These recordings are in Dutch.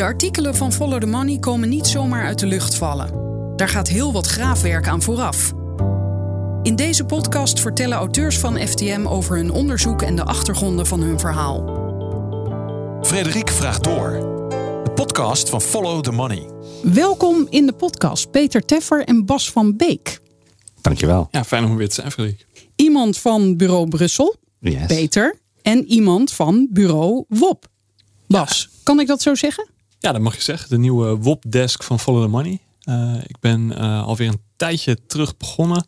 De artikelen van Follow the Money komen niet zomaar uit de lucht vallen. Daar gaat heel wat graafwerk aan vooraf. In deze podcast vertellen auteurs van FTM over hun onderzoek en de achtergronden van hun verhaal. Frederik vraagt door. De podcast van Follow the Money. Welkom in de podcast, Peter Teffer en Bas van Beek. Dankjewel. Ja, fijn om weer te zijn, Frederik. Iemand van Bureau Brussel, Yes. Peter, en iemand van Bureau WOP. Bas, kan ik dat zo zeggen? Ja, dat mag je zeggen. De nieuwe WOP-desk van Follow the Money. Uh, ik ben uh, alweer een tijdje terug begonnen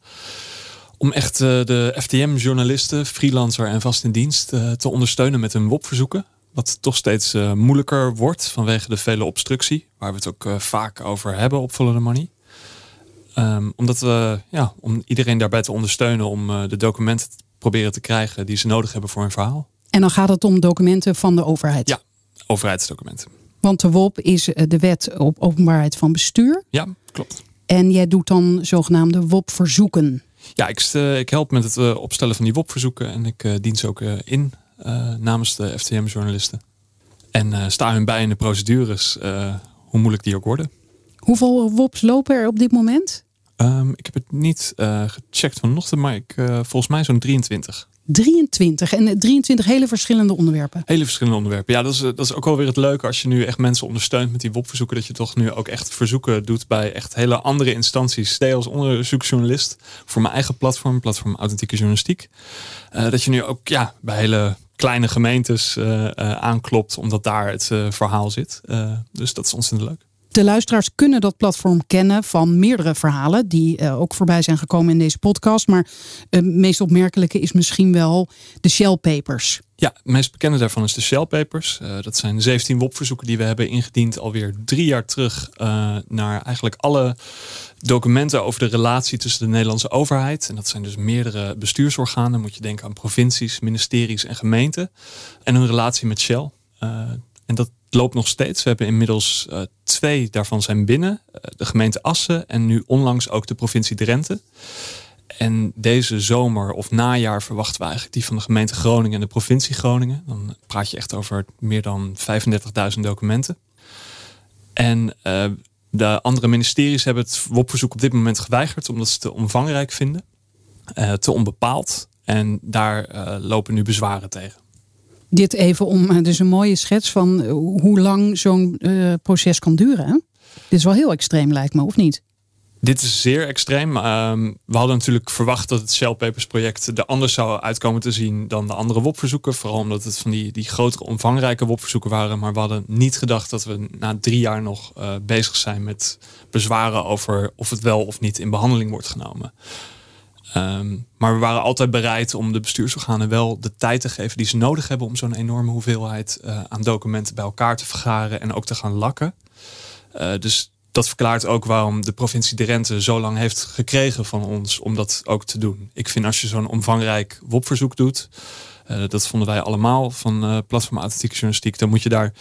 om echt uh, de FTM-journalisten, freelancer en vast in dienst te ondersteunen met hun WOP-verzoeken. Wat toch steeds moeilijker wordt vanwege de vele obstructie, waar we het ook vaak over hebben op Follow the Money. Um, omdat we, ja, om iedereen daarbij te ondersteunen om de documenten te proberen te krijgen die ze nodig hebben voor hun verhaal. En dan gaat het om documenten van de overheid? Ja, overheidsdocumenten. Want de WOP is de wet op openbaarheid van bestuur. Ja, klopt. En jij doet dan zogenaamde WOP-verzoeken. Ja, ik, ik, help met het uh, opstellen van die WOP-verzoeken. En ik uh, dien ze ook uh, in namens de FTM-journalisten. En sta hun bij in de procedures, hoe moeilijk die ook worden. Hoeveel WOPs lopen er op dit moment? Um, ik heb het niet gecheckt vanochtend, maar ik, volgens mij zo'n 23. 23 en 23 hele verschillende onderwerpen. Hele verschillende onderwerpen. Ja, dat is, dat is ook wel weer het leuke als je nu echt mensen ondersteunt met die WOP-verzoeken. Dat je toch nu ook echt verzoeken doet bij echt hele andere instanties. Stel als onderzoeksjournalist voor mijn eigen platform, platform Authentieke Journalistiek. Uh, dat je nu ook ja, bij hele kleine gemeentes aanklopt, omdat daar het verhaal zit. dus dat is ontzettend leuk. De luisteraars kunnen dat platform kennen van meerdere verhalen die uh, ook voorbij zijn gekomen in deze podcast. Maar het uh, meest opmerkelijke is misschien wel de Shell Papers. Ja, het meest bekende daarvan is de Shell Papers. Uh, dat zijn 17 WOP-verzoeken die we hebben ingediend alweer drie jaar terug naar eigenlijk alle documenten over de relatie tussen de Nederlandse overheid. En dat zijn dus meerdere bestuursorganen. Moet je denken aan provincies, ministeries en gemeenten. En hun relatie met Shell. en dat loopt nog steeds. We hebben inmiddels uh, twee daarvan zijn binnen. Uh, de gemeente Assen en nu onlangs ook de provincie Drenthe. En deze zomer of najaar verwachten we eigenlijk die van de gemeente Groningen en de provincie Groningen. Dan praat je echt over meer dan 35.000 documenten. En uh, de andere ministeries hebben het WOP-verzoek op dit moment geweigerd omdat ze het te omvangrijk vinden, te onbepaald. En daar lopen nu bezwaren tegen dit even om, dus een mooie schets van hoe lang zo'n uh, proces kan duren. Dit is wel heel extreem lijkt me, of niet? Dit is zeer extreem. Um, we hadden natuurlijk verwacht dat het Shell Papers project er anders zou uitkomen te zien dan de andere WOP-verzoeken. Vooral omdat het van die, die grotere, omvangrijke WOP-verzoeken waren. Maar we hadden niet gedacht dat we na drie jaar nog bezig zijn met bezwaren over of het wel of niet in behandeling wordt genomen. Um, maar we waren altijd bereid om de bestuursorganen wel de tijd te geven die ze nodig hebben om zo'n enorme hoeveelheid uh, aan documenten bij elkaar te vergaren en ook te gaan lakken. Uh, dus dat verklaart ook waarom de provincie Drenthe zo lang heeft gekregen van ons om dat ook te doen. Ik vind als je zo'n omvangrijk WOP-verzoek doet, uh, dat vonden wij allemaal van Platform Authentieke Journalistiek, dan moet je daar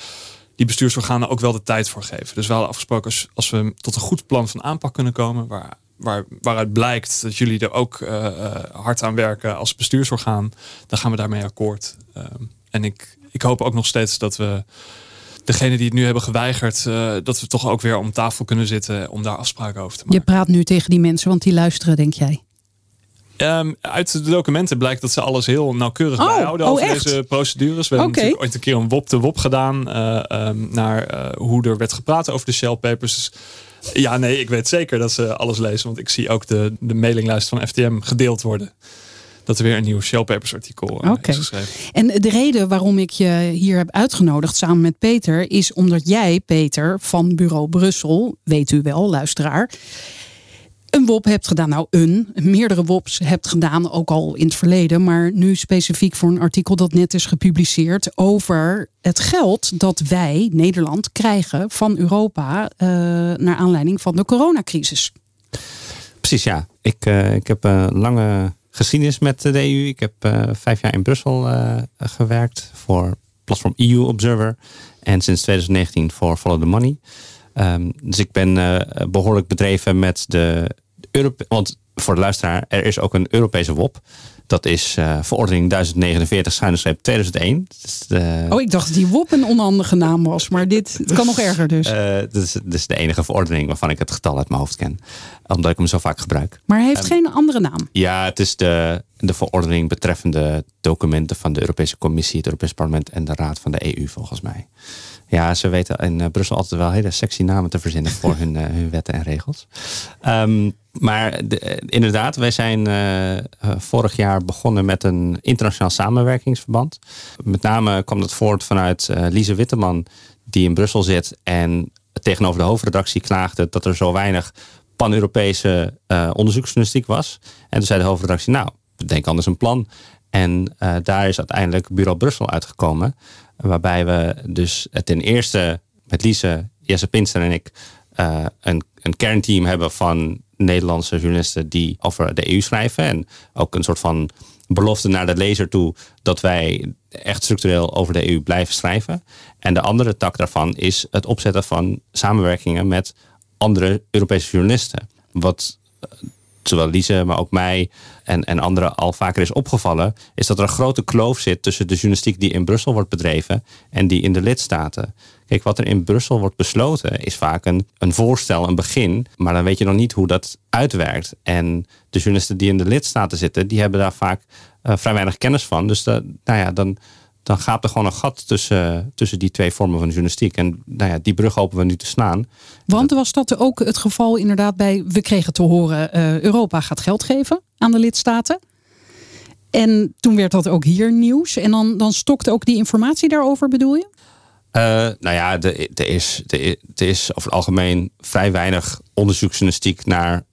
die bestuursorganen ook wel de tijd voor geven. Dus we hadden afgesproken als, als we tot een goed plan van aanpak kunnen komen, waar waar, waaruit blijkt dat jullie er ook uh, uh, hard aan werken als bestuursorgaan, dan gaan we daarmee akkoord. Uh, en ik, ik hoop ook nog steeds dat we degene die het nu hebben geweigerd, uh, dat we toch ook weer om tafel kunnen zitten om daar afspraken over te maken. Je praat nu tegen die mensen, want die luisteren, denk jij? Um, uit de documenten blijkt dat ze alles heel nauwkeurig oh, bijhouden oh, over deze procedures. We hebben natuurlijk ooit een keer een WOP de WOP gedaan uh, um, naar uh, hoe er werd gepraat over de Shell Papers. Dus ja, nee, ik weet zeker dat ze alles lezen. Want ik zie ook de, de mailinglijst van FTM gedeeld worden. Dat er weer een nieuw Shell Papers artikel uh, okay. is geschreven. En de reden waarom ik je hier heb uitgenodigd samen met Peter... is omdat jij, Peter, van Bureau Brussel, weet u wel, luisteraar... een WOP hebt gedaan. Nou, een, meerdere WOPs hebt gedaan, ook al in het verleden. Maar nu specifiek voor een artikel dat net is gepubliceerd... over het geld dat wij, Nederland, krijgen van Europa... Uh, naar aanleiding van de coronacrisis. Precies, ja. Ik, uh, ik heb een lange geschiedenis met de EU. Ik heb uh, vijf jaar in Brussel gewerkt voor platform EU Observer. En sinds 2019 voor Follow the Money. Um, dus ik ben behoorlijk bedreven met de Europe. Want voor de luisteraar, er is ook een Europese WOP. Dat is uh, verordening 1049 schuine 2001. Dus oh, ik dacht dat die WOP een onhandige naam was. Maar dit het kan nog erger dus. Uh, dit, is, dit is de enige verordening waarvan ik het getal uit mijn hoofd ken. Omdat ik hem zo vaak gebruik. Maar hij heeft um, geen andere naam? Ja, het is de, de verordening betreffende documenten van de Europese Commissie, het Europees Parlement en de Raad van de EU volgens mij. Ja, ze weten in uh, Brussel altijd wel hele sexy namen te verzinnen voor hun, uh, hun wetten en regels. Um, maar de, uh, inderdaad, wij zijn vorig jaar begonnen met een internationaal samenwerkingsverband. Met name kwam dat voort vanuit Lise Witteman, die in Brussel zit en tegenover de hoofdredactie klaagde dat er zo weinig pan-Europese onderzoeksjournalistiek was. En toen zei de hoofdredactie, nou, denk anders een plan. En daar is uiteindelijk Bureau Brussel uitgekomen. Waarbij we dus ten eerste met Lise, Jesse Pinster en ik uh, een, een kernteam hebben van Nederlandse journalisten die over de EU schrijven. En ook een soort van belofte naar de lezer toe dat wij echt structureel over de EU blijven schrijven. En de andere tak daarvan is het opzetten van samenwerkingen met andere Europese journalisten. Wat zowel Lise, maar ook mij en, en anderen al vaker is opgevallen, is dat er een grote kloof zit tussen de journalistiek die in Brussel wordt bedreven en die in de lidstaten. Kijk, wat er in Brussel wordt besloten is vaak een, een voorstel, een begin, maar dan weet je nog niet hoe dat uitwerkt. En de journalisten die in de lidstaten zitten, die hebben daar vaak uh, vrij weinig kennis van. Dus de, nou ja, dan, dan gaat er gewoon een gat tussen, tussen die twee vormen van journalistiek. En nou ja, die brug hopen we nu te slaan. Want was dat ook het geval inderdaad bij, we kregen te horen, uh, Europa gaat geld geven aan de lidstaten. En toen werd dat ook hier nieuws. En dan, dan stokte ook die informatie daarover, bedoel je? Uh, nou ja, er is, er is over het algemeen vrij weinig onderzoeksjournalistiek naar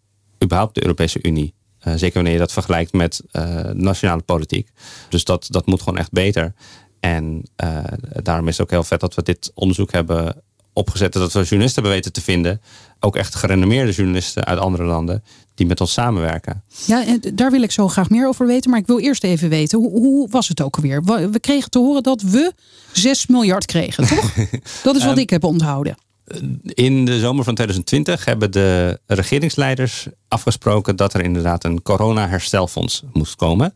überhaupt de Europese Unie. Uh, zeker wanneer je dat vergelijkt met uh, nationale politiek. Dus dat, dat moet gewoon echt beter. En uh, daarom is het ook heel vet dat we dit onderzoek hebben opgezet. Dat we journalisten hebben weten te vinden. Ook echt gerenommeerde journalisten uit andere landen. Die met ons samenwerken. Ja, en daar wil ik zo graag meer over weten. Maar ik wil eerst even weten, hoe, hoe was het ook alweer? We kregen te horen dat we 6 miljard kregen, toch? Dat is wat um, ik heb onthouden. In de zomer van 2020 hebben de regeringsleiders afgesproken dat er inderdaad een corona-herstelfonds moest komen.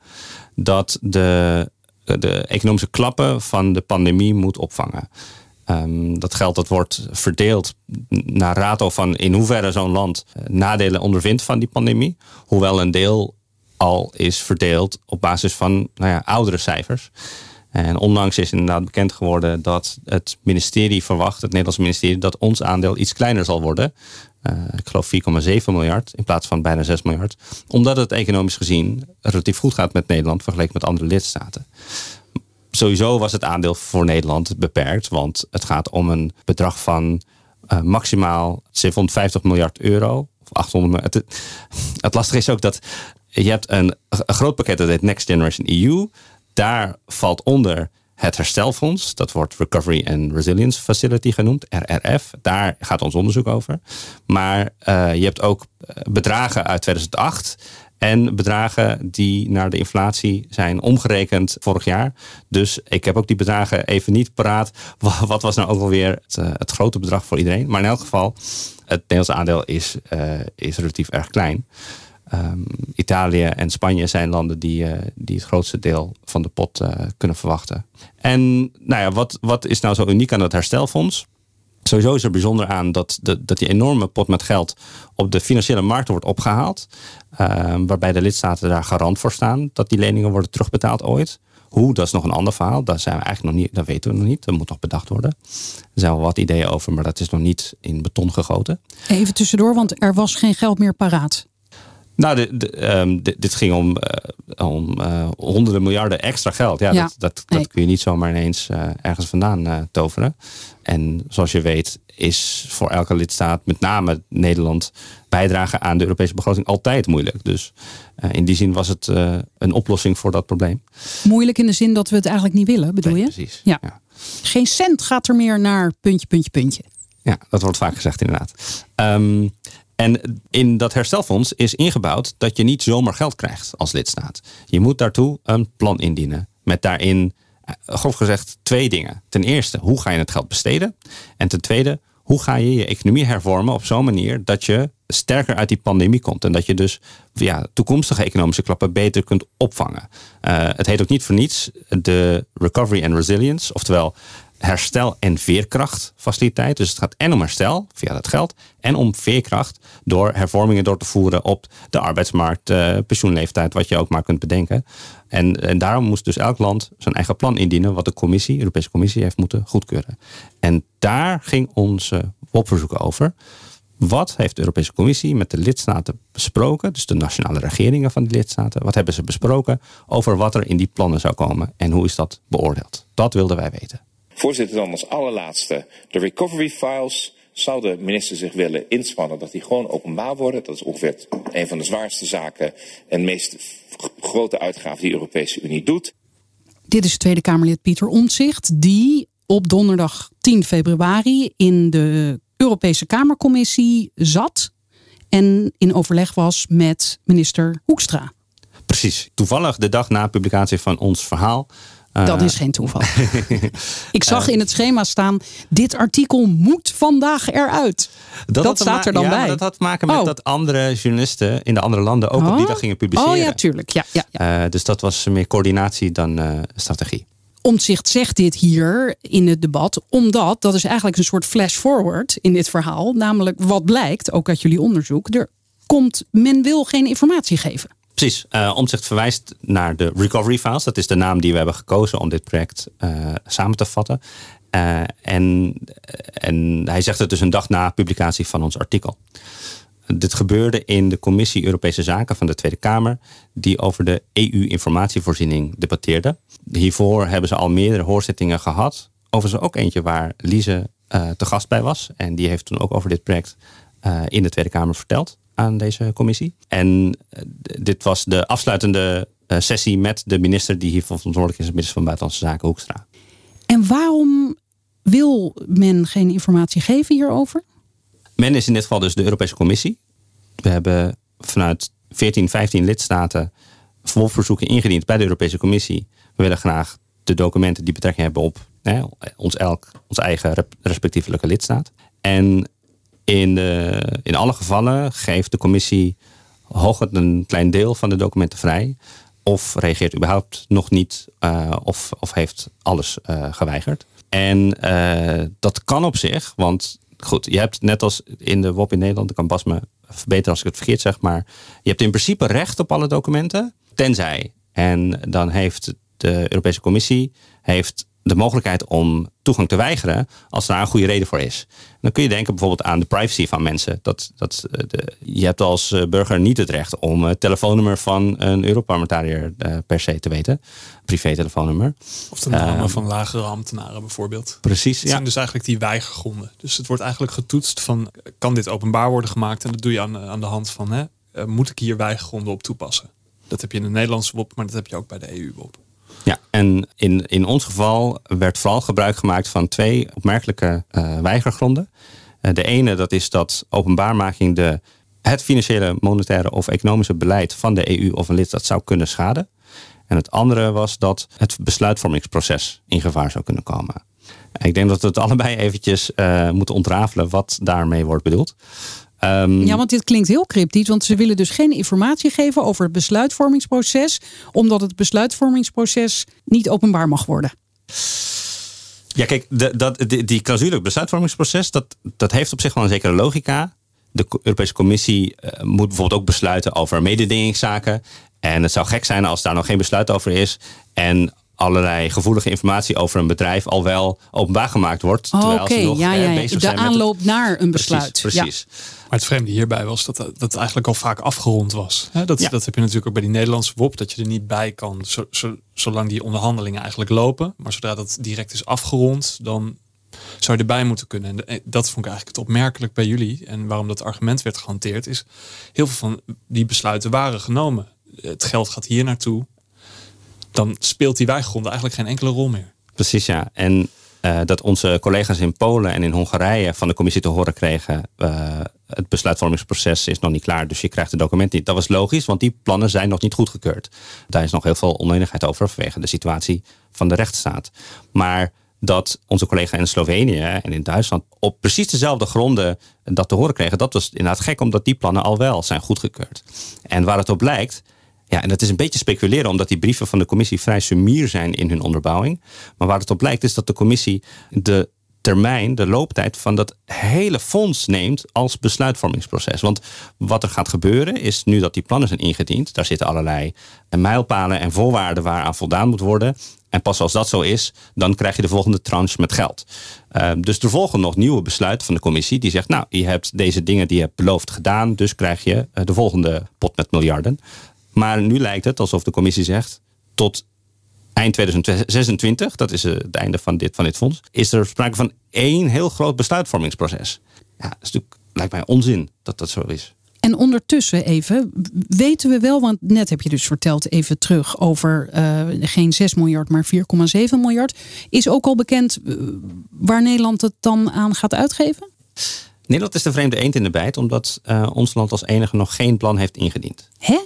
Dat de, de economische klappen van de pandemie moet opvangen. Um, dat geld dat wordt verdeeld naar rato van in hoeverre zo'n land nadelen ondervindt van die pandemie. Hoewel een deel al is verdeeld op basis van nou ja, oudere cijfers. En onlangs is inderdaad bekend geworden dat het ministerie verwacht, het Nederlands ministerie, dat ons aandeel iets kleiner zal worden. Uh, ik geloof 4,7 miljard in plaats van bijna 6 miljard. Omdat het economisch gezien relatief goed gaat met Nederland vergeleken met andere lidstaten. Sowieso was het aandeel voor Nederland beperkt, want het gaat om een bedrag van uh, maximaal 750 miljard euro. Of 800 het, het lastige is ook dat je hebt een groot pakket dat heet Next Generation EU daar valt onder het herstelfonds. Dat wordt Recovery and Resilience Facility genoemd, RRF. Daar gaat ons onderzoek over. Maar uh, je hebt ook eh, bedragen uit 2008 en bedragen die naar de inflatie zijn omgerekend vorig jaar. Dus ik heb ook die bedragen even niet paraat. Wat was nou ook alweer het, uh, het grote bedrag voor iedereen? Maar in elk geval, het Nederlandse aandeel is, is relatief erg klein. Um, Italië en Spanje zijn landen die, uh, die het grootste deel van de pot uh, kunnen verwachten. En nou ja, wat, wat is nou zo uniek aan het herstelfonds? Sowieso is er bijzonder aan dat, de, dat die enorme pot met geld op de financiële markten wordt opgehaald. Uh, waarbij de lidstaten daar garant voor staan dat die leningen worden terugbetaald ooit. Hoe, dat is nog een ander verhaal. Dat, zijn we eigenlijk nog niet, dat weten we nog niet. Dat moet nog bedacht worden. Er zijn wel wat ideeën over, maar dat is nog niet in beton gegoten. Even tussendoor, want er was geen geld meer paraat. Nou, de, de, um, dit, dit ging om, uh, om uh, honderden miljarden extra geld. Ja, ja. dat, dat, dat, kun je niet zomaar ineens uh, ergens vandaan toveren. En zoals je weet is voor elke lidstaat, met name Nederland, bijdragen aan de Europese begroting altijd moeilijk. Dus in die zin was het een oplossing voor dat probleem. Moeilijk in de zin dat we het eigenlijk niet willen, bedoel nee, je? Precies. Ja. ja. Geen cent gaat er meer naar puntje, puntje, puntje. Ja, dat wordt vaak gezegd inderdaad. Um, en in dat herstelfonds is ingebouwd dat je niet zomaar geld krijgt als lidstaat. Je moet daartoe een plan indienen. Met daarin, grof gezegd, twee dingen. Ten eerste, hoe ga je het geld besteden? En ten tweede, hoe ga je je economie hervormen op zo'n manier dat je sterker uit die pandemie komt. En dat je dus ja, toekomstige economische klappen beter kunt opvangen. Uh, het heet ook niet voor niets de Recovery and Resilience, oftewel herstel- en veerkrachtfaciliteit. Dus het gaat en om herstel via dat geld en om veerkracht door hervormingen door te voeren op de arbeidsmarkt, uh, pensioenleeftijd, wat je ook maar kunt bedenken. En, en daarom moest dus elk land zijn eigen plan indienen, wat de commissie, Europese Commissie, heeft moeten goedkeuren. En daar ging onze WOP-verzoek over. Wat heeft de Europese Commissie met de lidstaten besproken, dus de nationale regeringen van die lidstaten, wat hebben ze besproken over wat er in die plannen zou komen en hoe is dat beoordeeld? Dat wilden wij weten. Voorzitter, dan als allerlaatste de recovery files. Zou de minister zich willen inspannen dat die gewoon openbaar worden? Dat is ongeveer een van de zwaarste zaken en meest grote uitgaven die de Europese Unie doet. Dit is Tweede Kamerlid Pieter Omtzigt, die op donderdag 10 februari in de Europese Kamercommissie zat en in overleg was met minister Hoekstra. Precies. Toevallig de dag na publicatie van ons verhaal dat is geen toeval. ik zag in het schema staan: dit artikel moet vandaag eruit. Dat, staat er dan ja, bij. dat had te maken met oh. dat andere journalisten in de andere landen ook op die oh. dag gingen publiceren. Oh ja, tuurlijk. Ja, ja, ja. Uh, dus dat was meer coördinatie dan uh, strategie. Omtzigt zegt dit hier in het debat, omdat dat is eigenlijk een soort flash forward in dit verhaal. Namelijk wat blijkt, ook uit jullie onderzoek, er komt, men wil geen informatie geven. Precies. Uh, Omtzigt verwijst naar de Recovery Files. Dat is de naam die we hebben gekozen om dit project uh, samen te vatten. Uh, en, en hij zegt het dus een dag na publicatie van ons artikel. Dit gebeurde in de Commissie Europese Zaken van de Tweede Kamer, die over de EU-informatievoorziening debatteerde. Hiervoor hebben ze al meerdere hoorzittingen gehad. Overigens ook eentje waar Lise te gast bij was. En die heeft toen ook over dit project in de Tweede Kamer verteld aan deze commissie. En eh, dit was de afsluitende eh, sessie met de minister die hiervoor verantwoordelijk is, de minister van Buitenlandse Zaken Hoekstra. En waarom wil men geen informatie geven hierover? Men is in dit geval dus de Europese Commissie. We hebben vanuit 14, 15 lidstaten vervolgverzoeken ingediend bij de Europese Commissie. We willen graag de documenten die betrekking hebben op hè, ons, elk, ons eigen respectievelijke lidstaat. En in, de, in alle gevallen geeft de commissie hooguit een klein deel van de documenten vrij. Of reageert überhaupt nog niet uh, of, of heeft alles uh, geweigerd. En dat kan op zich, want goed, je hebt net als in de WOP in Nederland, ik kan Bas me verbeteren als ik het verkeerd zeg, maar je hebt in principe recht op alle documenten, tenzij. En dan heeft de Europese Commissie heeft de mogelijkheid om toegang te weigeren als daar een goede reden voor is. Dan kun je denken bijvoorbeeld aan de privacy van mensen. Dat, dat, eh, de, je hebt als eh, burger niet het recht om het telefoonnummer van een Europarlementariër uh, per se te weten. Privé-telefoonnummer. Of de namen van lagere ambtenaren bijvoorbeeld. Precies. Het zijn dus eigenlijk die weigergronden. Dus het wordt eigenlijk getoetst van kan dit openbaar worden gemaakt? En dat doe je aan, aan de hand van hè, moet ik hier weigergronden op toepassen? Dat heb je in de Nederlandse WOP, maar dat heb je ook bij de EU-WOP. Ja, en in, in ons geval werd vooral gebruik gemaakt van twee opmerkelijke uh, weigergronden. Uh, de ene dat is dat openbaarmaking de, het financiële, monetaire of economische beleid van de EU of een lidstaat zou kunnen schaden. En het andere was dat het besluitvormingsproces in gevaar zou kunnen komen. Ik denk dat we het allebei eventjes uh, moeten ontrafelen wat daarmee wordt bedoeld. Um, ja, want dit klinkt heel cryptisch, want ze willen dus geen informatie geven over het besluitvormingsproces, omdat het besluitvormingsproces niet openbaar mag worden. Ja, kijk, de, dat, die, die clausule besluitvormingsproces, dat, dat heeft op zich wel een zekere logica. De Europese Commissie uh, moet bijvoorbeeld ook besluiten over mededingingszaken. En het zou gek zijn als daar nog geen besluit over is. En allerlei gevoelige informatie over een bedrijf al wel openbaar gemaakt wordt. Oh, Oké, ja, ja, ja. De aanloop naar een besluit. Precies. precies. Maar het vreemde hierbij was dat dat eigenlijk al vaak afgerond was. Dat, dat heb je natuurlijk ook bij die Nederlandse WOP, dat je er niet bij kan zo, zo, zolang die onderhandelingen eigenlijk lopen. Maar zodra dat direct is afgerond, dan zou je erbij moeten kunnen. En dat vond ik eigenlijk het opmerkelijk bij jullie. En waarom dat argument werd gehanteerd is, heel veel van die besluiten waren genomen. Het geld gaat hier naartoe dan speelt die weigrond eigenlijk geen enkele rol meer. Precies, ja. En uh, dat onze collega's in Polen en in Hongarije van de commissie te horen kregen. Uh, het besluitvormingsproces is nog niet klaar, dus je krijgt het document niet. Dat was logisch, want die plannen zijn nog niet goedgekeurd. Daar is nog heel veel oneenigheid over vanwege de situatie van de rechtsstaat. Maar dat onze collega in Slovenië en in Duitsland op precies dezelfde gronden dat te horen kregen. Dat was inderdaad gek, omdat die plannen al wel zijn goedgekeurd. En waar het op lijkt, ja, en dat is een beetje speculeren, omdat die brieven van de commissie vrij sumier zijn in hun onderbouwing. Maar waar het op lijkt, is dat de commissie de termijn, de looptijd van dat hele fonds neemt als besluitvormingsproces. Want wat er gaat gebeuren is nu dat die plannen zijn ingediend, daar zitten allerlei mijlpalen en voorwaarden waaraan voldaan moet worden. En pas als dat zo is, dan krijg je de volgende tranche met geld. Uh, dus er volgen nog nieuwe besluiten van de commissie die zegt, nou, je hebt deze dingen die je hebt beloofd gedaan, dus krijg je uh, de volgende pot met miljarden. Maar nu lijkt het alsof de commissie zegt, tot eind 2026, dat is het einde van dit, van dit fonds, is er sprake van één heel groot besluitvormingsproces. Ja, dat is natuurlijk, lijkt mij onzin dat dat zo is. En ondertussen even, weten we wel, want net heb je dus verteld even terug over uh, geen 6 miljard, maar 4,7 miljard. Is ook al bekend uh, waar Nederland het dan aan gaat uitgeven? Nederland is de vreemde eend in de bijt, omdat uh, ons land als enige nog geen plan heeft ingediend. Hè?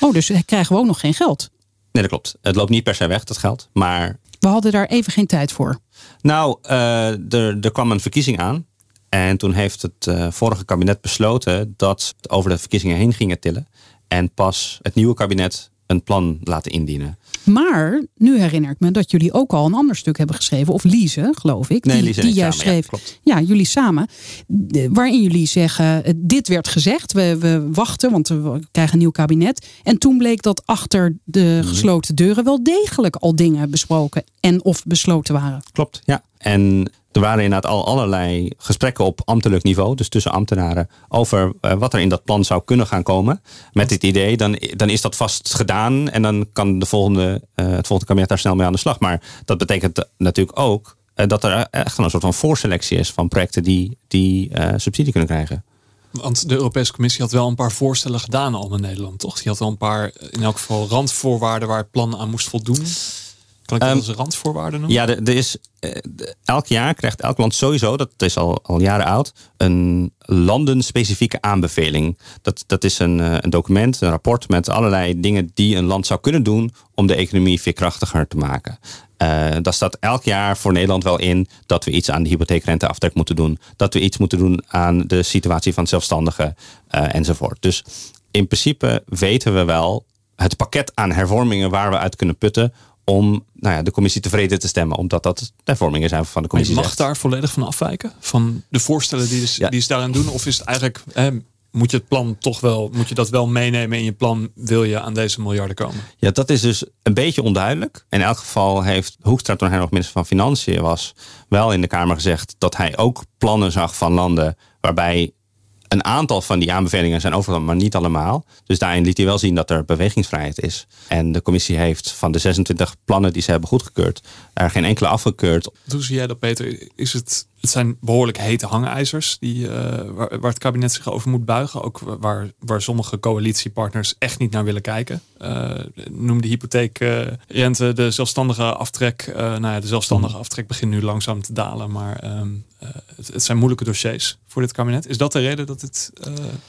Oh, dus krijgen we ook nog geen geld? Nee, dat klopt. Het loopt niet per se weg, dat geld. Maar... We hadden daar even geen tijd voor. Nou, er, er kwam een verkiezing aan. En toen heeft het uh, vorige kabinet besloten dat het over de verkiezingen heen gingen tillen. En pas het nieuwe kabinet een plan laten indienen. Maar nu herinner ik me dat jullie ook al een ander stuk hebben geschreven. Of Lise, geloof ik. Nee, die, Lise die samen, schreef. Ja, ja, jullie samen. Waarin jullie zeggen, dit werd gezegd. We, we wachten, want we krijgen een nieuw kabinet. En toen bleek dat achter de Mhm. gesloten deuren wel degelijk al dingen besproken en of besloten waren. Klopt, ja. En er waren inderdaad al allerlei gesprekken op ambtelijk niveau, dus tussen ambtenaren, over uh, wat er in dat plan zou kunnen gaan komen. Met dit idee, dan, dan is dat vast gedaan en dan kan de volgende, uh, het volgende kabinet daar snel mee aan de slag. Maar dat betekent natuurlijk ook uh, dat er echt een soort van voorselectie is van projecten die, die subsidie kunnen krijgen. Want de Europese Commissie had wel een paar voorstellen gedaan al in Nederland, toch? Die had wel een paar, in elk geval, randvoorwaarden waar het plan aan moest voldoen. Kan ik dat um, als randvoorwaarden noemen? Ja, er is, uh, elk jaar krijgt elk land sowieso, dat is al, al jaren oud, een landenspecifieke aanbeveling. Dat, dat is een, uh, een document, een rapport met allerlei dingen die een land zou kunnen doen om de economie veerkrachtiger te maken. Uh, daar staat elk jaar voor Nederland wel in dat we iets aan de hypotheekrenteaftrek moeten doen. Dat we iets moeten doen aan de situatie van zelfstandigen uh, enzovoort. Dus in principe weten we wel het pakket aan hervormingen waar we uit kunnen putten om nou ja, de commissie tevreden te stemmen. Omdat dat hervormingen zijn van de commissie. Maar je mag daar volledig van afwijken? Van de voorstellen die, ja. die ze daaraan doen? Of is het eigenlijk, hè, moet je het plan toch wel, moet je dat wel meenemen in je plan, wil je aan deze miljarden komen? Ja, dat is dus een beetje onduidelijk. In elk geval heeft Hoekstra, toen hij nog minister van Financiën was, wel in de Kamer gezegd dat hij ook plannen zag van landen waarbij een aantal van die aanbevelingen zijn overgenomen, maar niet allemaal. Dus daarin liet hij wel zien dat er bewegingsvrijheid is. En de commissie heeft van de 26 plannen die ze hebben goedgekeurd, er geen enkele afgekeurd. Hoe zie jij dat, Peter? Is het, het zijn behoorlijk hete hangijzers die, uh, waar, waar, het kabinet zich over moet buigen. Ook waar, waar sommige coalitiepartners echt niet naar willen kijken. Uh, noem de hypotheekrente, de zelfstandige aftrek. Uh, nou ja, de zelfstandige aftrek begint nu langzaam te dalen. Maar um, het, het, zijn moeilijke dossiers voor dit kabinet. Is dat de reden dat het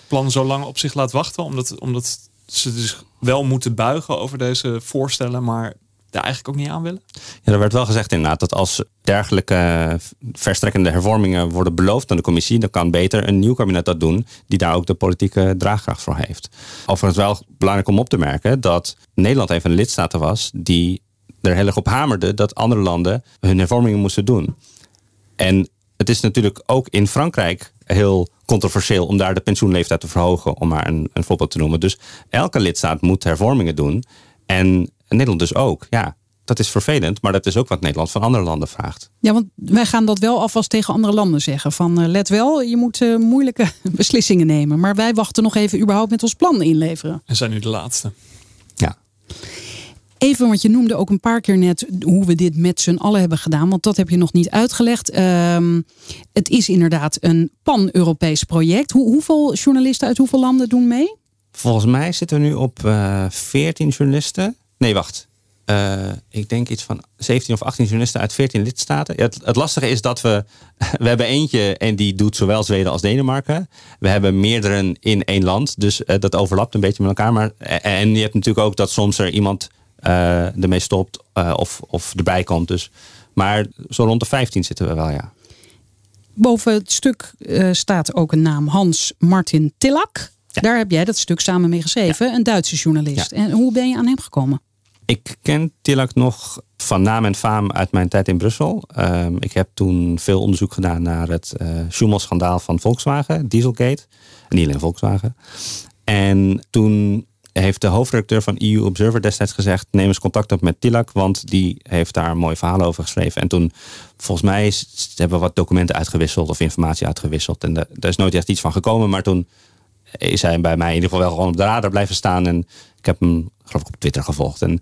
plan zo lang op zich laat wachten? Omdat, omdat ze dus wel moeten buigen over deze voorstellen, maar daar eigenlijk ook niet aan willen? Ja, er werd wel gezegd inderdaad dat als dergelijke verstrekkende hervormingen worden beloofd aan de commissie, dan kan beter een nieuw kabinet dat doen, die daar ook de politieke draagkracht voor heeft. Overigens wel belangrijk om op te merken dat Nederland een van de lidstaten was die er heel erg op hamerde dat andere landen hun hervormingen moesten doen. En het is natuurlijk ook in Frankrijk heel controversieel om daar de pensioenleeftijd te verhogen, om maar een, een voorbeeld te noemen. Dus elke lidstaat moet hervormingen doen. En Nederland dus ook. Ja, dat is vervelend, maar dat is ook wat Nederland van andere landen vraagt. Ja, want wij gaan dat wel alvast tegen andere landen zeggen. Van uh, let wel, je moet uh, moeilijke beslissingen nemen. Maar wij wachten nog even überhaupt met ons plan inleveren. En zijn nu de laatste. Ja. Even, want je noemde ook een paar keer net hoe we dit met z'n allen hebben gedaan. Want dat heb je nog niet uitgelegd. Um, het is inderdaad een pan-Europees project. Hoe, hoeveel journalisten uit hoeveel landen doen mee? Volgens mij zitten we nu op uh, 14 journalisten. Nee, wacht. Uh, ik denk iets van 17 of 18 journalisten uit 14 lidstaten. Ja, het, het, lastige is dat we. We hebben eentje en die doet zowel Zweden als Denemarken. We hebben meerdere in één land. Dus uh, dat overlapt een beetje met elkaar. Maar, en je hebt natuurlijk ook dat soms er iemand uh, ermee stopt of, of erbij komt. Dus Maar zo rond de 15 zitten we wel, ja. Boven het stuk staat ook een naam Hans Martin Tillak. Daar heb jij dat stuk samen mee geschreven, een Duitse journalist. En hoe ben je aan hem gekomen? Ik ken Tillak nog van naam en faam uit mijn tijd in Brussel. Uh, ik heb toen veel onderzoek gedaan naar het uh, Schumacher-schandaal van Volkswagen, Dieselgate. Niet alleen Volkswagen. En toen heeft de hoofdredacteur van EU Observer destijds gezegd: neem eens contact op met Tilak, want die heeft daar een mooi verhaal over geschreven. En toen, volgens mij, hebben we wat documenten uitgewisseld of informatie uitgewisseld. En daar is nooit echt iets van gekomen, maar toen is hij bij mij in ieder geval wel gewoon op de radar blijven staan. En heb hem, geloof ik, op Twitter gevolgd. En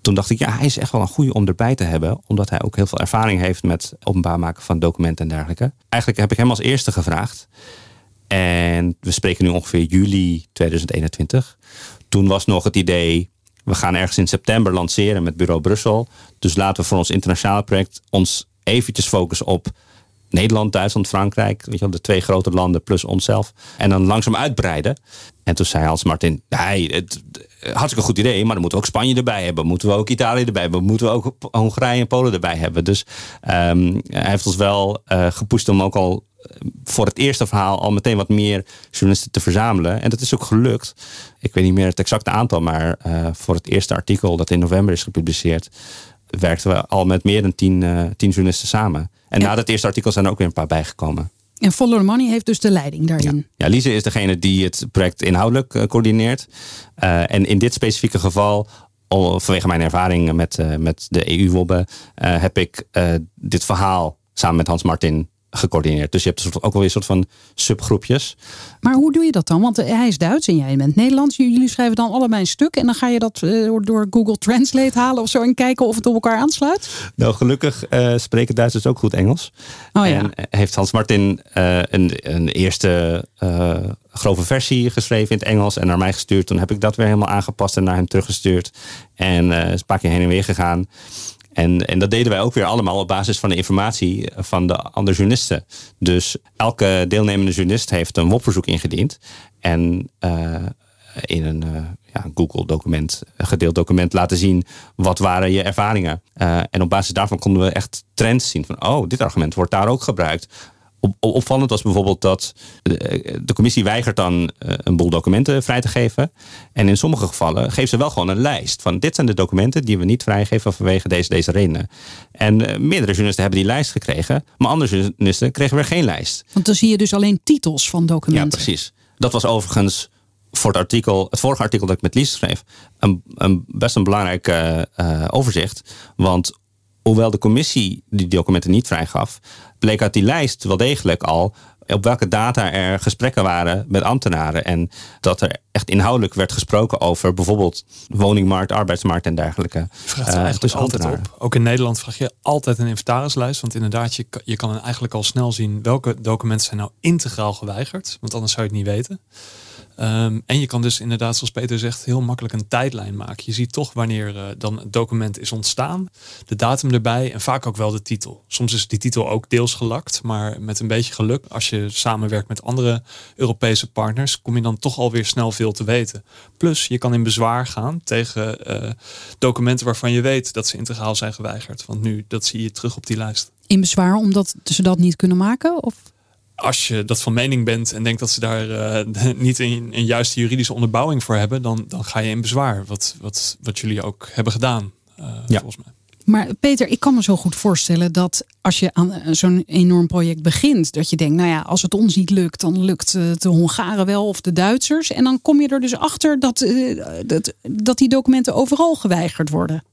toen dacht ik, ja, hij is echt wel een goede om erbij te hebben. Omdat hij ook heel veel ervaring heeft met openbaar maken van documenten en dergelijke. Eigenlijk heb ik hem als eerste gevraagd. En we spreken nu ongeveer juli 2021. Toen was nog het idee, we gaan ergens in september lanceren met Bureau Brussel. Dus laten we voor ons internationale project ons eventjes focussen op Nederland, Duitsland, Frankrijk. Weet je wel, de twee grote landen plus onszelf. En dan langzaam uitbreiden. En toen zei Hans Martin, nee, het, hartstikke goed idee, maar dan moeten we ook Spanje erbij hebben. Moeten we ook Italië erbij hebben. Moeten we ook Hongarije en Polen erbij hebben. Dus um, hij heeft ons wel uh, gepusht om ook al voor het eerste verhaal al meteen wat meer journalisten te verzamelen. En dat is ook gelukt. Ik weet niet meer het exacte aantal, maar uh, voor het eerste artikel dat in november is gepubliceerd, werkten we al met meer dan tien, uh, tien journalisten samen. En na dat eerste artikel zijn er ook weer een paar bijgekomen. En Follow the Money heeft dus de leiding daarin. Ja, ja Lise is degene die het project inhoudelijk uh, coördineert. Uh, en in dit specifieke geval, vanwege mijn ervaring met, uh, met de EU-wobben, heb ik dit verhaal samen met Hans Martin gecoördineerd. Dus je hebt ook alweer een soort van subgroepjes. Maar hoe doe je dat dan? Want hij is Duits en jij bent Nederlands. Jullie schrijven dan allebei een stuk en dan ga je dat door Google Translate halen of zo en kijken of het op elkaar aansluit? Nou, gelukkig uh, spreken Duitsers ook goed Engels. Oh, ja. En heeft Hans Martin uh, een, een, eerste uh, grove versie geschreven in het Engels en naar mij gestuurd. Toen heb ik dat weer helemaal aangepast en naar hem teruggestuurd. En een paar keer heen en weer gegaan. En, en dat deden wij ook weer allemaal op basis van de informatie van de andere journalisten. Dus elke deelnemende journalist heeft een WOP-verzoek ingediend. En uh, in een uh, ja, Google-document, gedeeld document laten zien wat waren je ervaringen. Uh, en op basis daarvan konden we echt trends zien van, oh, dit argument wordt daar ook gebruikt op, opvallend was bijvoorbeeld dat de, commissie weigert dan eh, een boel documenten vrij te geven. En in sommige gevallen geeft ze wel gewoon een lijst van dit zijn de documenten die we niet vrijgeven vanwege deze, deze redenen. En uh, meerdere journalisten hebben die lijst gekregen, maar andere journalisten kregen weer geen lijst. Want dan zie je dus alleen titels van documenten. Ja, precies. Dat was overigens voor het artikel, het vorige artikel dat ik met Lies schreef, een, een best een belangrijk uh, overzicht. Want hoewel de commissie die documenten niet vrijgaf, bleek uit die lijst wel degelijk al op welke data er gesprekken waren met ambtenaren. En dat er echt inhoudelijk werd gesproken over bijvoorbeeld woningmarkt, arbeidsmarkt en dergelijke. Vraagt uh, eigenlijk dus altijd op. Ook in Nederland vraag je altijd een inventarislijst. Want inderdaad, je, je kan eigenlijk al snel zien welke documenten zijn nou integraal geweigerd. Want anders zou je het niet weten. Um, en je kan dus inderdaad, zoals Peter zegt, heel makkelijk een tijdlijn maken. Je ziet toch wanneer uh, dan het document is ontstaan, de datum erbij en vaak ook wel de titel. Soms is die titel ook deels gelakt, maar met een beetje geluk, als je samenwerkt met andere Europese partners, kom je dan toch alweer snel veel te weten. Plus, je kan in bezwaar gaan tegen uh, documenten waarvan je weet dat ze integraal zijn geweigerd. Want nu, dat zie je terug op die lijst. In bezwaar omdat ze dat niet kunnen maken? Of? Als je dat van mening bent en denkt dat ze daar uh, niet een, een, juiste juridische onderbouwing voor hebben, dan, dan ga je in bezwaar. Wat, wat, wat jullie ook hebben gedaan, uh, ja. volgens mij. Maar Peter, ik kan me zo goed voorstellen dat als je aan zo'n enorm project begint, dat je denkt, nou ja, als het ons niet lukt, dan lukt het de Hongaren wel of de Duitsers. En dan kom je er dus achter dat, uh, dat, dat die documenten overal geweigerd worden.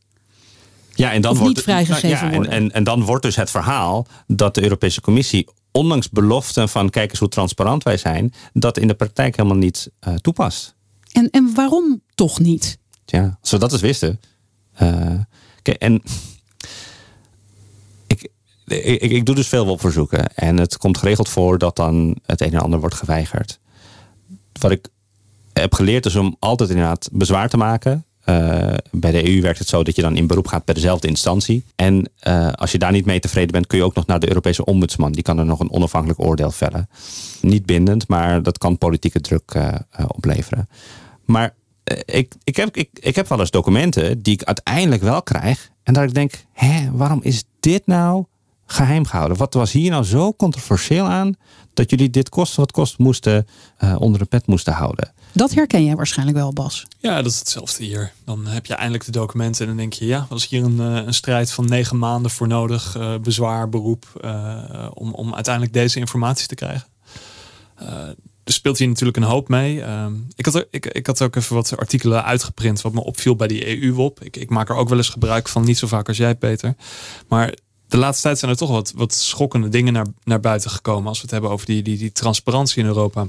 Ja, en dan of wordt, niet vrijgegeven nou, ja, worden. En, en, en dan wordt dus het verhaal dat de Europese Commissie ondanks beloften van kijk eens hoe transparant wij zijn, dat in de praktijk helemaal niet uh, toepast. En, en waarom toch niet? Ja, als we dat eens wisten. Uh, kijk, en ik, ik, ik, doe dus veel op verzoeken. En het komt geregeld voor dat dan het een en ander wordt geweigerd. Wat ik heb geleerd is om altijd inderdaad bezwaar te maken. Uh, bij de EU werkt het zo dat je dan in beroep gaat bij dezelfde instantie. En uh, als je daar niet mee tevreden bent, kun je ook nog naar de Europese ombudsman. Die kan er nog een onafhankelijk oordeel vellen. Niet bindend, maar dat kan politieke druk uh, opleveren. Maar ik, ik, heb, ik, ik heb wel eens documenten die ik uiteindelijk wel krijg. En dat ik denk, hè, waarom is dit nou geheim gehouden? Wat was hier nou zo controversieel aan dat jullie dit kost wat kost moesten uh, onder de pet moesten houden? Dat herken jij waarschijnlijk wel, Bas. Ja, dat is hetzelfde hier. Dan heb je eindelijk de documenten en dan denk je, ja, was hier een, een strijd van negen maanden voor nodig, uh, bezwaar, beroep, uh, om, om uiteindelijk deze informatie te krijgen er speelt hier natuurlijk een hoop mee. Ehm, ik, had, ik, ik had ook even wat artikelen uitgeprint wat me opviel bij die EU-WOP. Ik, ik maak er ook wel eens gebruik van, niet zo vaak als jij, Peter. Maar de laatste tijd zijn er toch wat, wat schokkende dingen naar, naar buiten gekomen. Als we het hebben over die, die, die transparantie in Europa.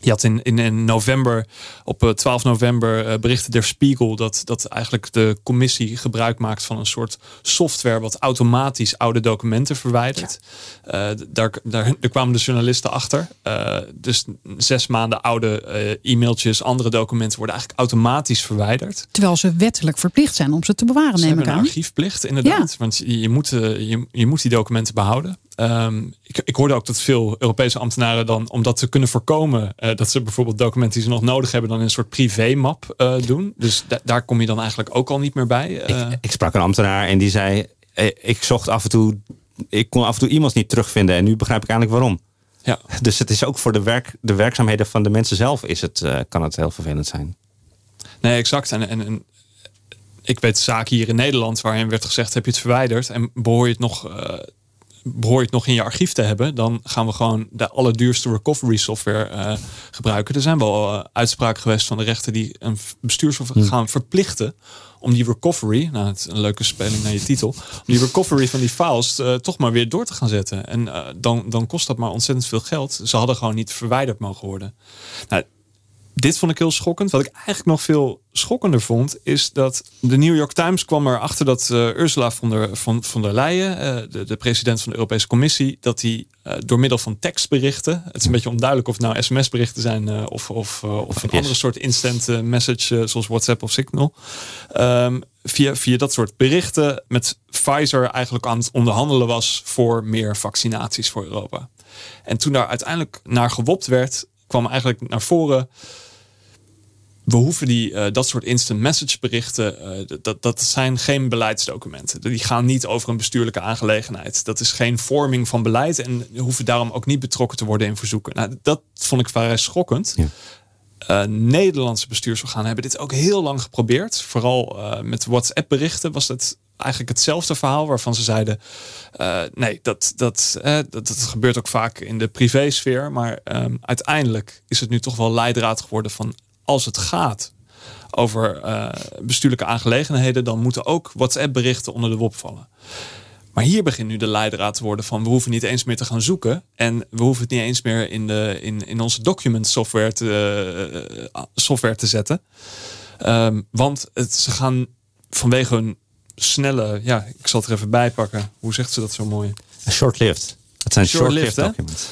Je had in, in, in november, op 12 eh, november, uh, berichtte Der Spiegel dat, dat eigenlijk de commissie gebruik maakt van een soort software wat automatisch oude documenten verwijdert. Ja. Uh, daar, daar, daar kwamen de journalisten achter. Uh, dus zes maanden oude e-mailtjes, andere documenten worden eigenlijk automatisch verwijderd. Terwijl ze wettelijk verplicht zijn om ze te bewaren, ze neem ik aan. Een archiefplicht, inderdaad. Ja. Want je, je, moet, je, je moet die documenten behouden. Um, ik, ik, hoorde ook dat veel Europese ambtenaren dan, om dat te kunnen voorkomen, uh, dat ze bijvoorbeeld documenten die ze nog nodig hebben, dan in een soort privé-map uh, doen. Dus daar kom je dan eigenlijk ook al niet meer bij. Uh. Ik, ik, sprak een ambtenaar en die zei: Ik zocht af en toe, ik kon af en toe iemands niet terugvinden en nu begrijp ik eigenlijk waarom. Ja. Dus het is ook voor de, werk, de werkzaamheden van de mensen zelf is het, kan het heel vervelend zijn. Nee, exact. En, en, en ik weet zaken hier in Nederland waarin werd gezegd: heb je het verwijderd en behoor je het nog behoor je het nog in je archief te hebben, dan gaan we gewoon de allerduurste recovery software uh, gebruiken. Er zijn wel uh, uitspraken geweest van de rechter die een bestuurssoftware hmm. gaan verplichten om die recovery, nou het is een leuke speling naar je titel, om die recovery van die files uh, toch maar weer door te gaan zetten. En dan, dan kost dat maar ontzettend veel geld. Ze hadden gewoon niet verwijderd mogen worden. Nou, dit vond ik heel schokkend. Wat ik eigenlijk nog veel schokkender vond, is dat de New York Times kwam erachter dat uh, Ursula von der, von, von der Leyen, uh, de, de, president van de Europese Commissie, dat hij uh, door middel van tekstberichten, het is een beetje onduidelijk of het nou sms-berichten zijn of, of, of een andere soort instant message zoals WhatsApp of Signal, um, via, via dat soort berichten met Pfizer eigenlijk aan het onderhandelen was voor meer vaccinaties voor Europa. En toen daar uiteindelijk naar gewopt werd, kwam eigenlijk naar voren we hoeven die, uh, dat soort instant message berichten, uh, dat, dat zijn geen beleidsdocumenten. Die gaan niet over een bestuurlijke aangelegenheid. Dat is geen vorming van beleid en hoeven daarom ook niet betrokken te worden in verzoeken. Nou, dat vond ik vrij schokkend. Ja. Uh, Nederlandse bestuursorganen hebben dit ook heel lang geprobeerd. Vooral met WhatsApp berichten was het eigenlijk hetzelfde verhaal waarvan ze zeiden: uh, nee, dat, dat, dat, dat, gebeurt ook vaak in de privésfeer. Maar um, uiteindelijk is het nu toch wel leidraad geworden van als het gaat over uh, bestuurlijke aangelegenheden, dan moeten ook WhatsApp-berichten onder de WOP vallen. Maar hier begint nu de leidraad te worden van we hoeven niet eens meer te gaan zoeken. En we hoeven het niet eens meer in, de, in, in onze document software te, uh, software te zetten. Um, want het, ze gaan vanwege hun snelle, ja, ik zal het er even bij pakken. Hoe zegt ze dat zo mooi? Short-lived. Het zijn short-lived short documents.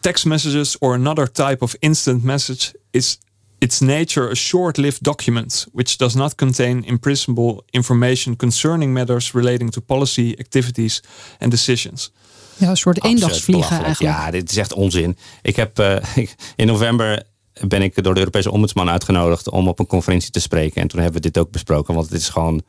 Text messages or another type of instant message is its nature a short-lived document which does not contain imprisonable information concerning matters relating to policy, activities and decisions. Ja, een soort eendagsvliegen eigenlijk. Ja, dit is echt onzin. Ik heb uh, in november ben ik door de Europese ombudsman uitgenodigd om op een conferentie te spreken. En toen hebben we dit ook besproken, want het is gewoon,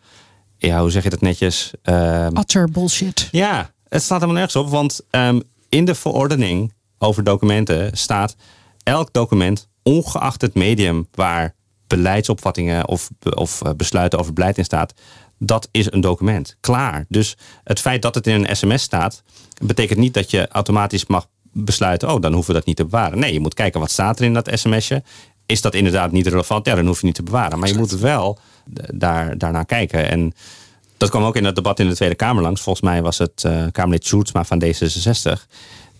ja, hoe zeg je dat netjes? Uh, Utter bullshit. Ja, het staat helemaal nergens op, want um, in de verordening over documenten staat elk document ongeacht het medium waar beleidsopvattingen of, of eh, besluiten over beleid in staat, dat is een document. Klaar. Dus het feit dat het in een sms staat, betekent niet dat je automatisch mag besluiten, oh, dan hoeven we dat niet te bewaren. Nee, je moet kijken wat staat er in dat sms'je. Is dat inderdaad niet relevant? Ja, dan hoef je niet te bewaren. Maar je moet wel daar, daarnaar kijken. En dat kwam ook in het debat in de Tweede Kamer langs. Volgens mij was het uh, Kamerlid Sjoerdsma van D66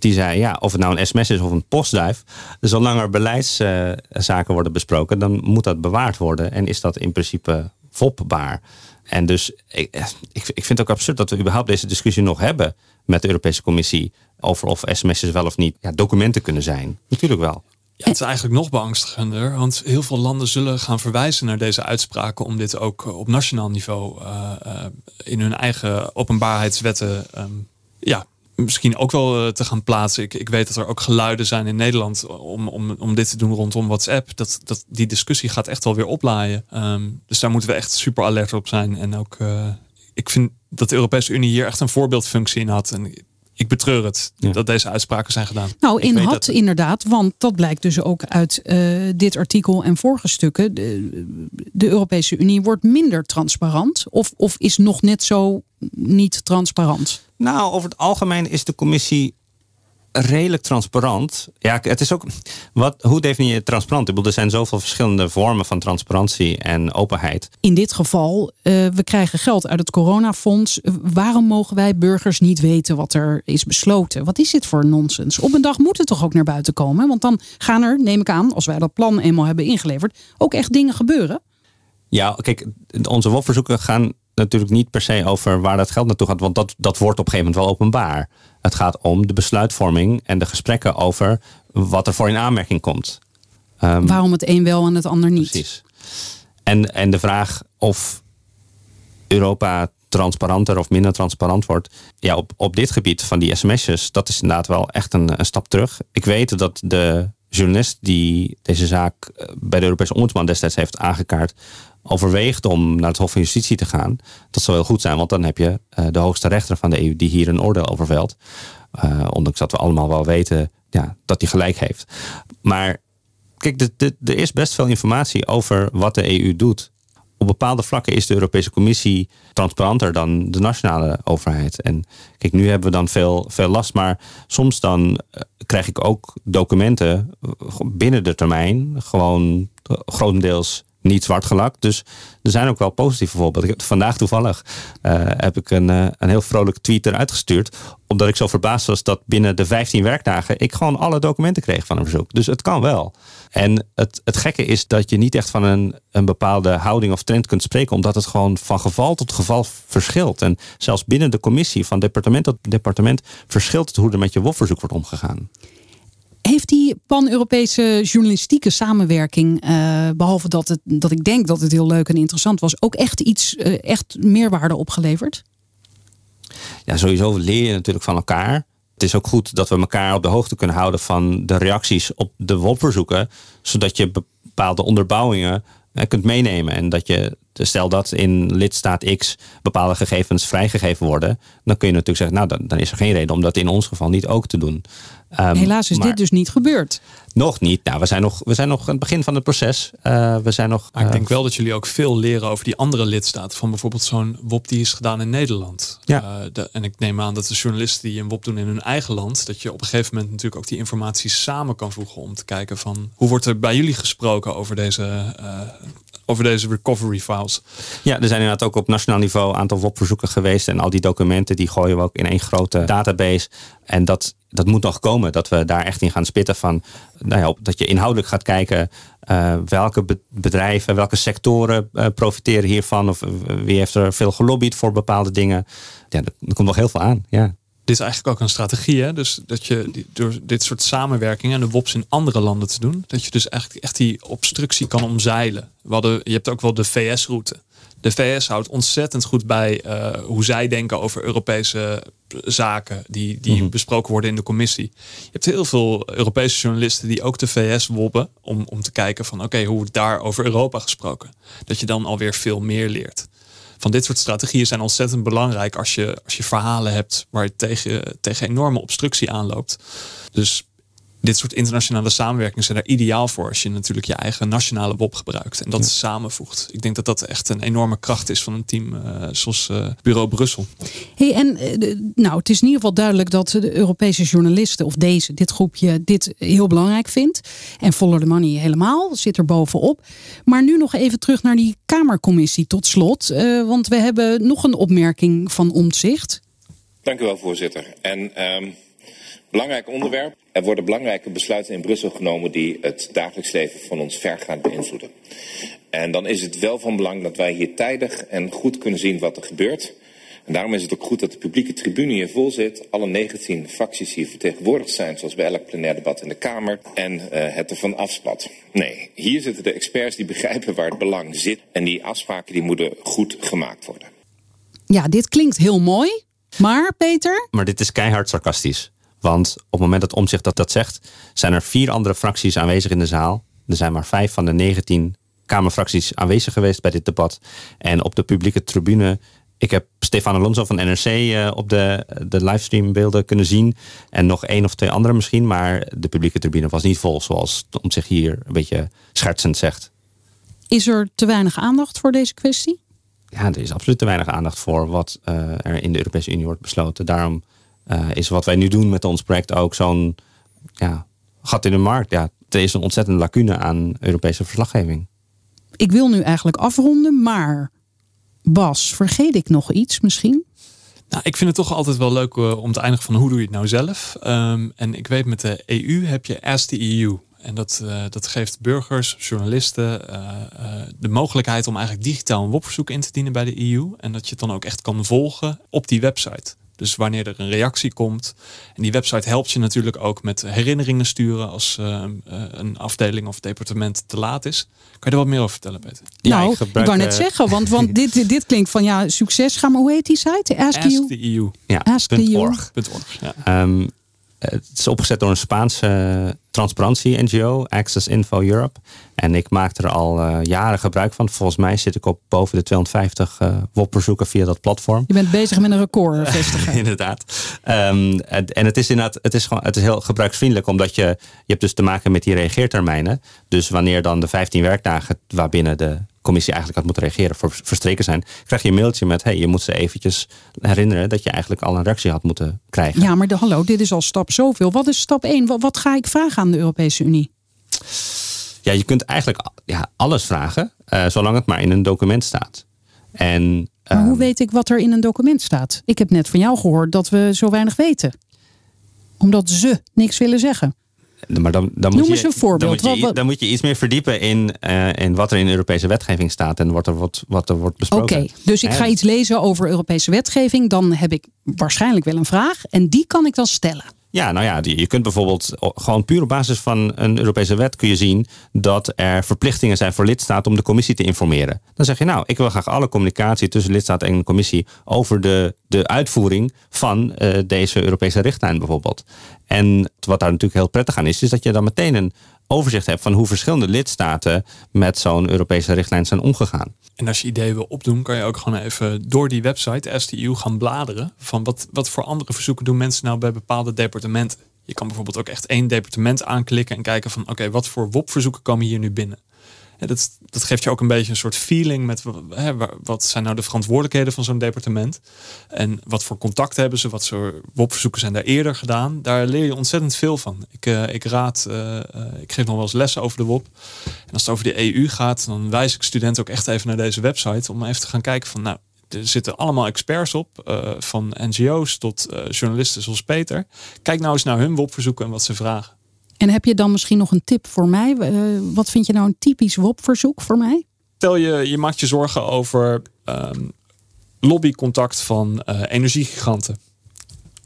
die zei, ja, of het nou een sms is of een postduif, zolang er beleidszaken worden besproken, dan moet dat bewaard worden en is dat in principe fopbaar. En dus ik, ik, vind het ook absurd dat we überhaupt deze discussie nog hebben met de Europese Commissie over of sms'jes wel of niet ja, documenten kunnen zijn. Natuurlijk wel. Ja, het is eigenlijk nog beangstigender, want heel veel landen zullen gaan verwijzen naar deze uitspraken om dit ook op nationaal niveau uh, uh, in hun eigen openbaarheidswetten um, ja, misschien ook wel eh, te gaan plaatsen. Ik, ik weet dat er ook geluiden zijn in Nederland om, om, om dit te doen rondom WhatsApp. Dat, dat, die discussie gaat echt wel weer oplaaien. Um, dus daar moeten we echt super alert op zijn. En ook, uh, ik vind dat de Europese Unie hier echt een voorbeeldfunctie in had. En ik betreur het Ja. dat deze uitspraken zijn gedaan. Nou, Ik in had dat- inderdaad, want dat blijkt dus ook uit eh, dit artikel en vorige stukken. De, de Europese Unie wordt minder transparant of, of is nog net zo niet transparant. Nou, over het algemeen is de commissie redelijk transparant. Ja, het is ook. Wat, hoe definieer je transparant? Ik bedoel, er zijn zoveel verschillende vormen van transparantie en openheid. In dit geval, eh, we krijgen geld uit het coronafonds. Waarom mogen wij burgers niet weten wat er is besloten? Wat is dit voor nonsens? Op een dag moet het toch ook naar buiten komen? Want dan gaan er, neem ik aan, als wij dat plan eenmaal hebben ingeleverd, ook echt dingen gebeuren. Ja, kijk, onze WOP-verzoeken gaan natuurlijk niet per se over waar dat geld naartoe gaat, want dat, dat wordt op een gegeven moment wel openbaar. Het gaat om de besluitvorming en de gesprekken over wat er voor in aanmerking komt. Ehm, Waarom het een wel en het ander niet? Precies. En, en de vraag of Europa transparanter of minder transparant wordt. Ja, op, op dit gebied van die sms'jes, dat is inderdaad wel echt een, een stap terug. Ik weet dat de journalist die deze zaak eh, bij de Europese Ombudsman destijds heeft aangekaart, overweegt om naar het Hof van Justitie te gaan. Dat zou heel goed zijn, want dan heb je eh, de hoogste rechter van de EU die hier een oordeel over velt. Eh, ondanks dat we allemaal wel weten ja, dat hij gelijk heeft. Maar Kijk, er is best veel informatie over wat de EU doet. Op bepaalde vlakken is de Europese Commissie transparanter dan de nationale overheid. En kijk, nu hebben we dan veel, veel last, maar soms dan eh, krijg ik ook documenten binnen de termijn, gewoon grotendeels niet zwart gelakt. Dus er zijn ook wel positieve voorbeelden. Vandaag toevallig eh, heb ik een, eh, een heel vrolijk tweet eruit gestuurd. Omdat ik zo verbaasd was dat binnen de 15 werkdagen ik gewoon alle documenten kreeg van een verzoek. Dus het kan wel. En het, het gekke is dat je niet echt van een, een bepaalde houding of trend kunt spreken. Omdat het gewoon van geval tot geval verschilt. En zelfs binnen de commissie van departement tot departement verschilt het hoe er met je WOF-verzoek wordt omgegaan. Heeft die pan-Europese journalistieke samenwerking, eh, behalve dat, het, dat ik denk dat het heel leuk en interessant was, ook echt iets, eh, echt meerwaarde opgeleverd? ja, sowieso leer je natuurlijk van elkaar. Het is ook goed dat we elkaar op de hoogte kunnen houden van de reacties op de WOP-verzoeken. Zodat je bepaalde onderbouwingen eh, kunt meenemen. En dat je, stel dat in lidstaat X bepaalde gegevens vrijgegeven worden. Dan kun je natuurlijk zeggen, nou dan, dan is er geen reden om dat in ons geval niet ook te doen. Ehm, Helaas is maar dit dus niet gebeurd. Nog niet. Nou, we zijn nog, we zijn nog aan het begin van het proces. Eh, we zijn nog. Maar ik eh, denk wel dat jullie ook veel leren over die andere lidstaten. Van bijvoorbeeld zo'n WOP die is gedaan in Nederland. Ja. Eh, de, en ik neem aan dat de journalisten die een WOP doen in hun eigen land. Dat je op een gegeven moment natuurlijk ook die informatie samen kan voegen. Om te kijken van hoe wordt er bij jullie gesproken over deze, eh, over deze recovery files. Ja, er zijn inderdaad ook op nationaal niveau een aantal WOP-verzoeken geweest. En al die documenten die gooien we ook in één grote database. En dat, dat moet nog komen, dat we daar echt in gaan spitten van. Nou ja, dat je inhoudelijk gaat kijken eh, welke be- bedrijven, welke sectoren eh, profiteren hiervan. Of eh, wie heeft er veel gelobbyd voor bepaalde dingen. Ja, er komt nog heel veel aan. Ja. Dit is eigenlijk ook een strategie, hè? Dus dat je die- door dit soort samenwerkingen en de WOPs in andere landen te doen, dat je dus echt, echt die obstructie kan omzeilen. We hadden, je hebt ook wel de VS-route. De VS houdt ontzettend goed bij eh, hoe zij denken over Europese zaken die, die besproken worden in de commissie. Je hebt heel veel Europese journalisten die ook de VS wobben om, om te kijken van oké, hoe wordt daar over Europa gesproken? Dat je dan alweer veel meer leert van dit soort strategieën zijn ontzettend belangrijk als je, als je verhalen hebt waar je tegen, tegen enorme obstructie aanloopt. Dus dit soort internationale samenwerkingen zijn er ideaal voor als je natuurlijk je eigen nationale WOP gebruikt en dat samenvoegt. Ik denk dat dat echt een enorme kracht is van een team eh, zoals eh, Bureau Brussel. Hey, en eh, nou, het is in ieder geval duidelijk dat de Europese journalisten, of deze, dit groepje, dit heel belangrijk vindt. En Follow the Money helemaal, zit er bovenop. Maar nu nog even terug naar die Kamercommissie tot slot. eh, want we hebben nog een opmerking van Omtzigt. Dank u wel, voorzitter. En ehm belangrijk onderwerp. Er worden belangrijke besluiten in Brussel genomen die het dagelijks leven van ons vergaand beïnvloeden. En dan is het wel van belang dat wij hier tijdig en goed kunnen zien wat er gebeurt. En daarom is het ook goed dat de publieke tribune hier vol zit. Alle 19 fracties hier vertegenwoordigd zijn, zoals bij elk plenair debat in de Kamer. En eh, het ervan afspat. Nee, hier zitten de experts die begrijpen waar het belang zit. En die afspraken die moeten goed gemaakt worden. Ja, dit klinkt heel mooi. Maar Peter, Maar dit is keihard sarcastisch. Want op het moment dat Omzicht dat, dat zegt, zijn er vier andere fracties aanwezig in de zaal. Er zijn maar vijf van de 19 Kamerfracties aanwezig geweest bij dit debat. En op de publieke tribune ik heb Stefan Alonso van NRC uh, op de, de livestreambeelden kunnen zien. En nog één of twee andere misschien. Maar de publieke tribune was niet vol, zoals om zich hier een beetje schertsend zegt. Is er te weinig aandacht voor deze kwestie? Ja, er is absoluut te weinig aandacht voor wat uh, er in de Europese Unie wordt besloten. Daarom uh, is wat wij nu doen met ons project ook zo'n ja, gat in de markt. Ja, er is een ontzettende lacune aan Europese verslaggeving. Ik wil nu eigenlijk afronden, maar Bas, vergeet ik nog iets misschien? Nou, ik vind het toch altijd wel leuk uh, om te eindigen van hoe doe je het nou zelf. Um, en ik weet met de EU heb je Ask the EU. En dat, uh, dat geeft burgers, journalisten uh, de mogelijkheid om eigenlijk digitaal een WOP-verzoek in te dienen bij de EU. En dat je het dan ook echt kan volgen op die website. Dus wanneer er een reactie komt. En die website helpt je natuurlijk ook met herinneringen sturen als uh, een afdeling of departement te laat is. Kan je er wat meer over vertellen, Peter? Ja, nou, ik, gebruik, ik wou net uh, zeggen, want, want dit, dit klinkt van ja, succes. Ga maar, hoe heet die site? Ask, Ask you. the EU. Ja, Ask the org. org. Ja. Um, het is opgezet door een Spaanse transparantie-NGO, Access Info Europe. En ik maak er al uh, jaren gebruik van. Volgens mij zit ik op boven de 250 uh, WOP-bezoeken via dat platform. Je bent bezig met een record vestigen. inderdaad. Um, en het is inderdaad, het is gewoon, het is heel gebruiksvriendelijk, omdat je, je hebt dus te maken met die reageertermijnen. Dus wanneer dan de 15 werkdagen waarbinnen de commissie eigenlijk had moeten reageren voor verstreken zijn, krijg je een mailtje met hey, je moet ze eventjes herinneren dat je eigenlijk al een reactie had moeten krijgen. Ja, maar de, hallo, dit is al stap zoveel. Wat is stap 1? Wat, wat ga ik vragen aan de Europese Unie? Ja, je kunt eigenlijk ja, alles vragen, uh, zolang het maar in een document staat. En, maar hoe weet ik wat er in een document staat? Ik heb net van jou gehoord dat we zo weinig weten. Omdat ze niks willen zeggen. Maar dan, dan Noem moet eens je, een voorbeeld. Dan moet, je, dan moet je iets meer verdiepen in, uh, in wat er in Europese wetgeving staat en wat er, wordt, wat er wordt Oké, besproken. dus ik ga iets lezen over Europese wetgeving. Dan heb ik waarschijnlijk wel een vraag. En die kan ik dan stellen. Ja, nou ja, je kunt bijvoorbeeld gewoon puur op basis van een Europese wet kun je zien dat er verplichtingen zijn voor lidstaten om de commissie te informeren. Dan zeg je nou, ik wil graag alle communicatie tussen lidstaat en de commissie over de, de uitvoering van eh, deze Europese richtlijn bijvoorbeeld. En wat daar natuurlijk heel prettig aan is, is dat je dan meteen een overzicht hebt van hoe verschillende lidstaten met zo'n Europese richtlijn zijn omgegaan. En als je ideeën wil opdoen, kan je ook gewoon even door die website STU gaan bladeren. Van wat, wat voor andere verzoeken doen mensen nou bij bepaalde departementen. Je kan bijvoorbeeld ook echt één departement aanklikken en kijken van oké, wat voor WOP-verzoeken komen hier nu binnen. Dat, dat geeft je ook een beetje een soort feeling met hè, wa- wat zijn nou de verantwoordelijkheden van zo'n departement. En wat voor contact hebben ze, wat soort WOP-verzoeken zijn daar eerder gedaan. Daar leer je ontzettend veel van. Ik, eh, ik raad, eh, eh, ik geef nog wel eens lessen over de WOP. En als het over de EU gaat, dan wijs ik studenten ook echt even naar deze website. Om even te gaan kijken van nou, er zitten allemaal experts op. van NGO's tot journalisten zoals Peter. Kijk nou eens naar hun WOP-verzoeken en wat ze vragen. En heb je dan misschien nog een tip voor mij? Eh, wat vind je nou een typisch WOP-verzoek voor mij? Stel je, je maakt je zorgen over ehm, lobbycontact van eh, energiegiganten.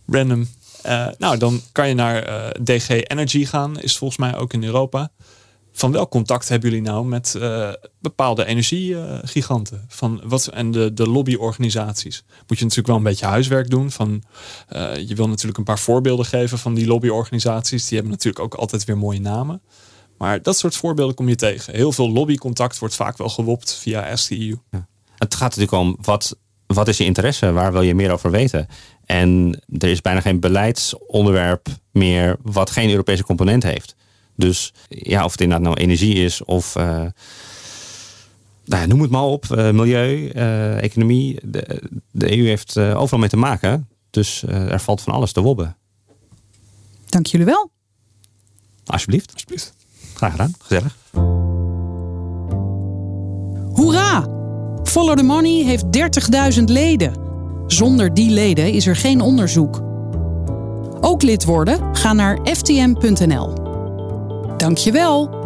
Random. Eh, nou, dan kan je naar DG Energy gaan, is volgens mij ook in Europa. Van welk contact hebben jullie nou met eh, bepaalde energiegiganten? Van wat en de, de lobbyorganisaties? Moet je natuurlijk wel een beetje huiswerk doen. Van, eh, je wil natuurlijk een paar voorbeelden geven van die lobbyorganisaties. Die hebben natuurlijk ook altijd weer mooie namen. Maar dat soort voorbeelden kom je tegen. Heel veel lobbycontact wordt vaak wel gewopt via STU. Het gaat natuurlijk om wat, wat is je interesse, waar wil je meer over weten. En er is bijna geen beleidsonderwerp meer wat geen Europese component heeft. Dus ja, of het inderdaad nou energie is of eh, nou ja, noem het maar op, eh, milieu, eh, economie. De, de EU heeft eh, overal mee te maken. Dus eh, er valt van alles te wobben. Dank jullie wel. Alsjeblieft. Alsjeblieft. Graag gedaan. Gezellig. Hoera! Follow the Money heeft 30.000 leden. Zonder die leden is er geen onderzoek. Ook lid worden? Ga naar ftm.nl. Dankjewel.